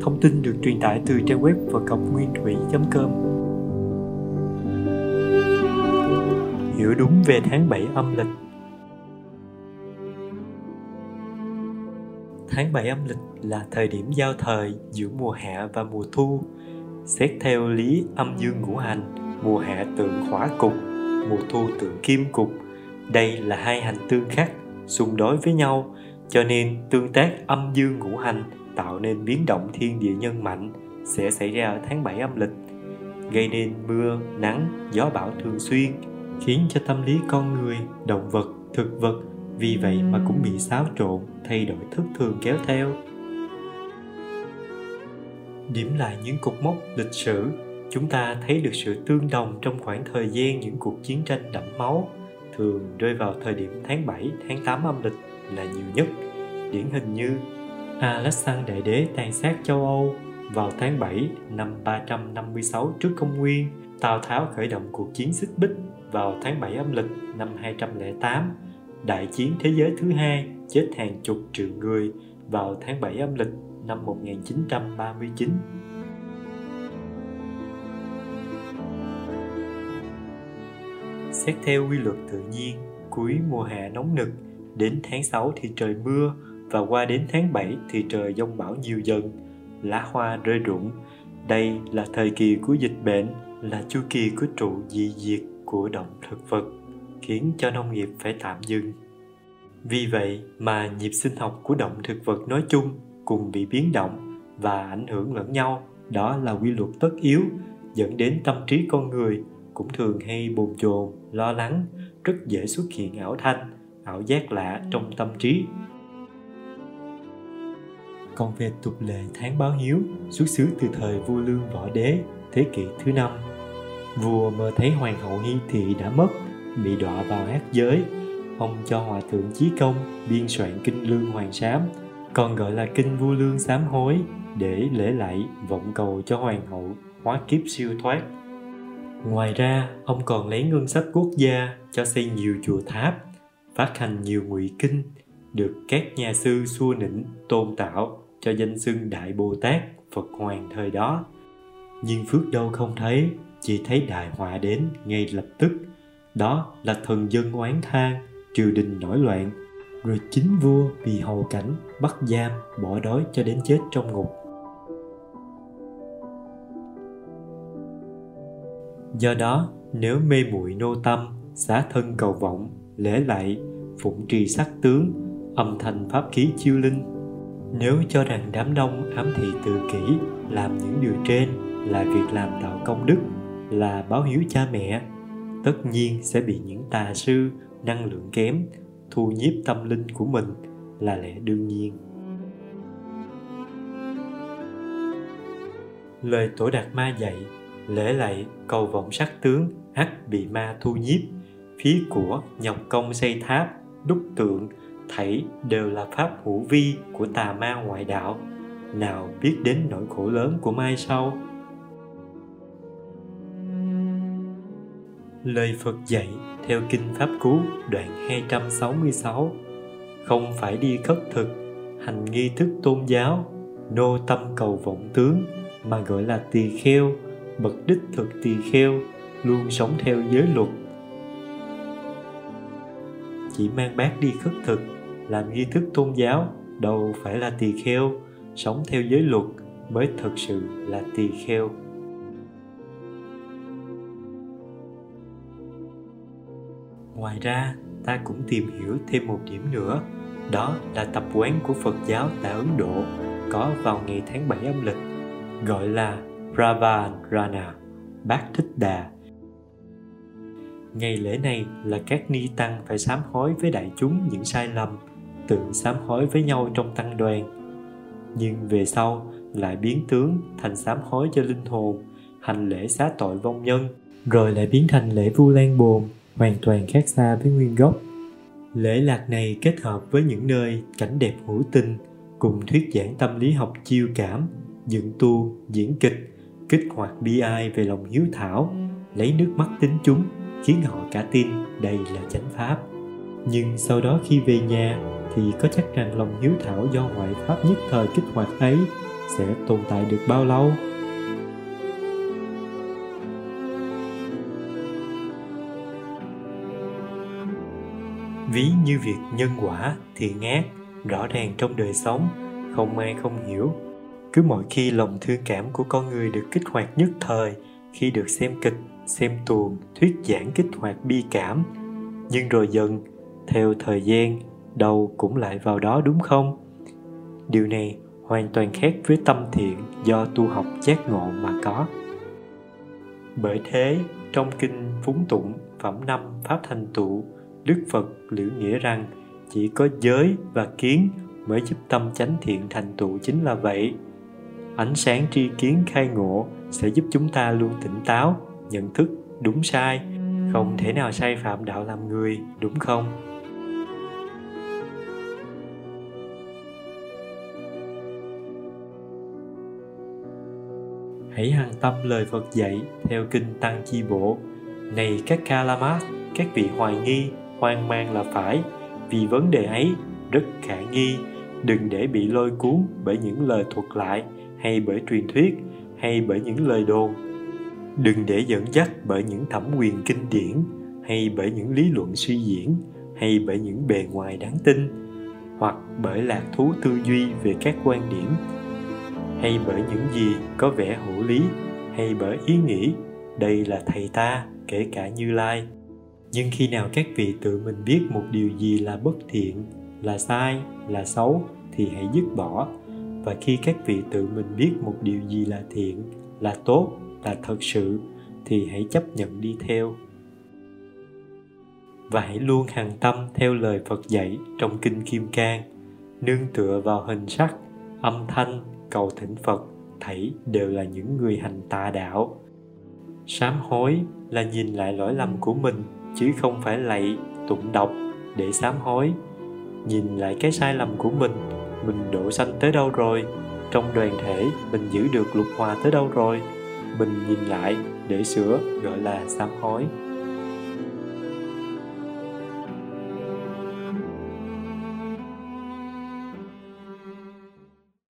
Thông tin được truyền tải từ trang web và cọc nguyên thủy.com Hiểu đúng về tháng 7 âm lịch Tháng 7 âm lịch là thời điểm giao thời giữa mùa hạ và mùa thu. Xét theo lý âm dương ngũ hành, mùa hạ tượng hỏa cục, mùa thu tượng kim cục. Đây là hai hành tương khắc, xung đối với nhau, cho nên tương tác âm dương ngũ hành tạo nên biến động thiên địa nhân mạnh sẽ xảy ra ở tháng 7 âm lịch, gây nên mưa, nắng, gió bão thường xuyên, khiến cho tâm lý con người, động vật, thực vật vì vậy mà cũng bị xáo trộn, thay đổi thất thường kéo theo. Điểm lại những cột mốc lịch sử, chúng ta thấy được sự tương đồng trong khoảng thời gian những cuộc chiến tranh đẫm máu, thường rơi vào thời điểm tháng 7, tháng 8 âm lịch là nhiều nhất. Điển hình như Alexander Đại Đế tàn sát châu Âu vào tháng 7 năm 356 trước công nguyên, Tào Tháo khởi động cuộc chiến xích bích vào tháng 7 âm lịch năm 208, Đại chiến thế giới thứ hai chết hàng chục triệu người vào tháng 7 âm lịch năm 1939. Xét theo quy luật tự nhiên, cuối mùa hè nóng nực, đến tháng 6 thì trời mưa và qua đến tháng 7 thì trời giông bão nhiều dần, lá hoa rơi rụng. Đây là thời kỳ của dịch bệnh, là chu kỳ của trụ dị diệt của động thực vật, khiến cho nông nghiệp phải tạm dừng. Vì vậy mà nhịp sinh học của động thực vật nói chung cùng bị biến động và ảnh hưởng lẫn nhau, đó là quy luật tất yếu dẫn đến tâm trí con người cũng thường hay bồn chồn, lo lắng, rất dễ xuất hiện ảo thanh, ảo giác lạ trong tâm trí. Còn về tục lệ tháng báo hiếu xuất xứ từ thời vua lương võ đế thế kỷ thứ năm. Vua mơ thấy hoàng hậu nghi thị đã mất bị đọa vào ác giới. Ông cho hòa thượng chí công biên soạn kinh lương hoàng sám còn gọi là kinh vua lương sám hối để lễ lạy vọng cầu cho hoàng hậu hóa kiếp siêu thoát. Ngoài ra ông còn lấy ngân sách quốc gia cho xây nhiều chùa tháp phát hành nhiều ngụy kinh được các nhà sư xua nịnh tôn tạo cho danh xưng Đại Bồ Tát Phật Hoàng thời đó. Nhưng phước đâu không thấy, chỉ thấy đại họa đến ngay lập tức. Đó là thần dân oán than, triều đình nổi loạn, rồi chính vua vì hầu cảnh bắt giam bỏ đói cho đến chết trong ngục. Do đó, nếu mê muội nô tâm, xá thân cầu vọng, lễ lạy, phụng trì sắc tướng, âm thanh pháp khí chiêu linh. Nếu cho rằng đám đông ám thị tự kỷ làm những điều trên là việc làm tạo công đức là báo hiếu cha mẹ tất nhiên sẽ bị những tà sư năng lượng kém thu nhiếp tâm linh của mình là lẽ đương nhiên. Lời tổ đạt ma dạy lễ lạy cầu vọng sắc tướng ắt bị ma thu nhiếp phí của nhọc công xây tháp đúc tượng thảy đều là pháp hữu vi của tà ma ngoại đạo. Nào biết đến nỗi khổ lớn của mai sau? Lời Phật dạy theo Kinh Pháp Cú đoạn 266 Không phải đi khất thực, hành nghi thức tôn giáo, nô tâm cầu vọng tướng mà gọi là tỳ kheo, bậc đích thực tỳ kheo, luôn sống theo giới luật. Chỉ mang bát đi khất thực làm nghi thức tôn giáo đâu phải là tỳ kheo sống theo giới luật mới thực sự là tỳ kheo ngoài ra ta cũng tìm hiểu thêm một điểm nữa đó là tập quán của phật giáo tại ấn độ có vào ngày tháng 7 âm lịch gọi là Ravarana, Bát Thích Đà. Ngày lễ này là các ni tăng phải sám hối với đại chúng những sai lầm, tự sám hối với nhau trong tăng đoàn. Nhưng về sau, lại biến tướng thành sám hối cho linh hồn, hành lễ xá tội vong nhân, rồi lại biến thành lễ vu lan bồn, hoàn toàn khác xa với nguyên gốc. Lễ lạc này kết hợp với những nơi cảnh đẹp hữu tình, cùng thuyết giảng tâm lý học chiêu cảm, dựng tu, diễn kịch, kích hoạt bi ai về lòng hiếu thảo, lấy nước mắt tính chúng khiến họ cả tin đây là chánh pháp. Nhưng sau đó khi về nhà, thì có chắc rằng lòng hiếu thảo do ngoại pháp nhất thời kích hoạt ấy sẽ tồn tại được bao lâu? Ví như việc nhân quả thiện ác rõ ràng trong đời sống, không ai không hiểu. Cứ mỗi khi lòng thương cảm của con người được kích hoạt nhất thời, khi được xem kịch xem tuồng, thuyết giảng kích hoạt bi cảm. Nhưng rồi dần, theo thời gian đâu cũng lại vào đó đúng không? Điều này hoàn toàn khác với tâm thiện do tu học giác ngộ mà có. Bởi thế, trong kinh phúng tụng, phẩm năm, pháp thành tụ, đức phật liễu nghĩa rằng chỉ có giới và kiến mới giúp tâm chánh thiện thành tựu chính là vậy. Ánh sáng tri kiến khai ngộ sẽ giúp chúng ta luôn tỉnh táo nhận thức đúng sai. Không thể nào sai phạm đạo làm người đúng không? Hãy hằng tâm lời Phật dạy theo kinh Tăng Chi Bộ. Này các Kalamat, các vị hoài nghi, hoang mang là phải, vì vấn đề ấy rất khả nghi, đừng để bị lôi cuốn bởi những lời thuật lại hay bởi truyền thuyết hay bởi những lời đồn đừng để dẫn dắt bởi những thẩm quyền kinh điển, hay bởi những lý luận suy diễn, hay bởi những bề ngoài đáng tin, hoặc bởi lạc thú tư duy về các quan điểm, hay bởi những gì có vẻ hữu lý, hay bởi ý nghĩ, đây là thầy ta, kể cả như lai. Nhưng khi nào các vị tự mình biết một điều gì là bất thiện, là sai, là xấu, thì hãy dứt bỏ. Và khi các vị tự mình biết một điều gì là thiện, là tốt là thật sự thì hãy chấp nhận đi theo và hãy luôn hằng tâm theo lời Phật dạy trong kinh Kim Cang, nương tựa vào hình sắc, âm thanh, cầu thỉnh Phật, thảy đều là những người hành tà đạo. Sám hối là nhìn lại lỗi lầm của mình chứ không phải lạy, tụng đọc để sám hối. Nhìn lại cái sai lầm của mình, mình độ sanh tới đâu rồi, trong đoàn thể mình giữ được lục hòa tới đâu rồi, mình nhìn lại để sửa gọi là sám hối.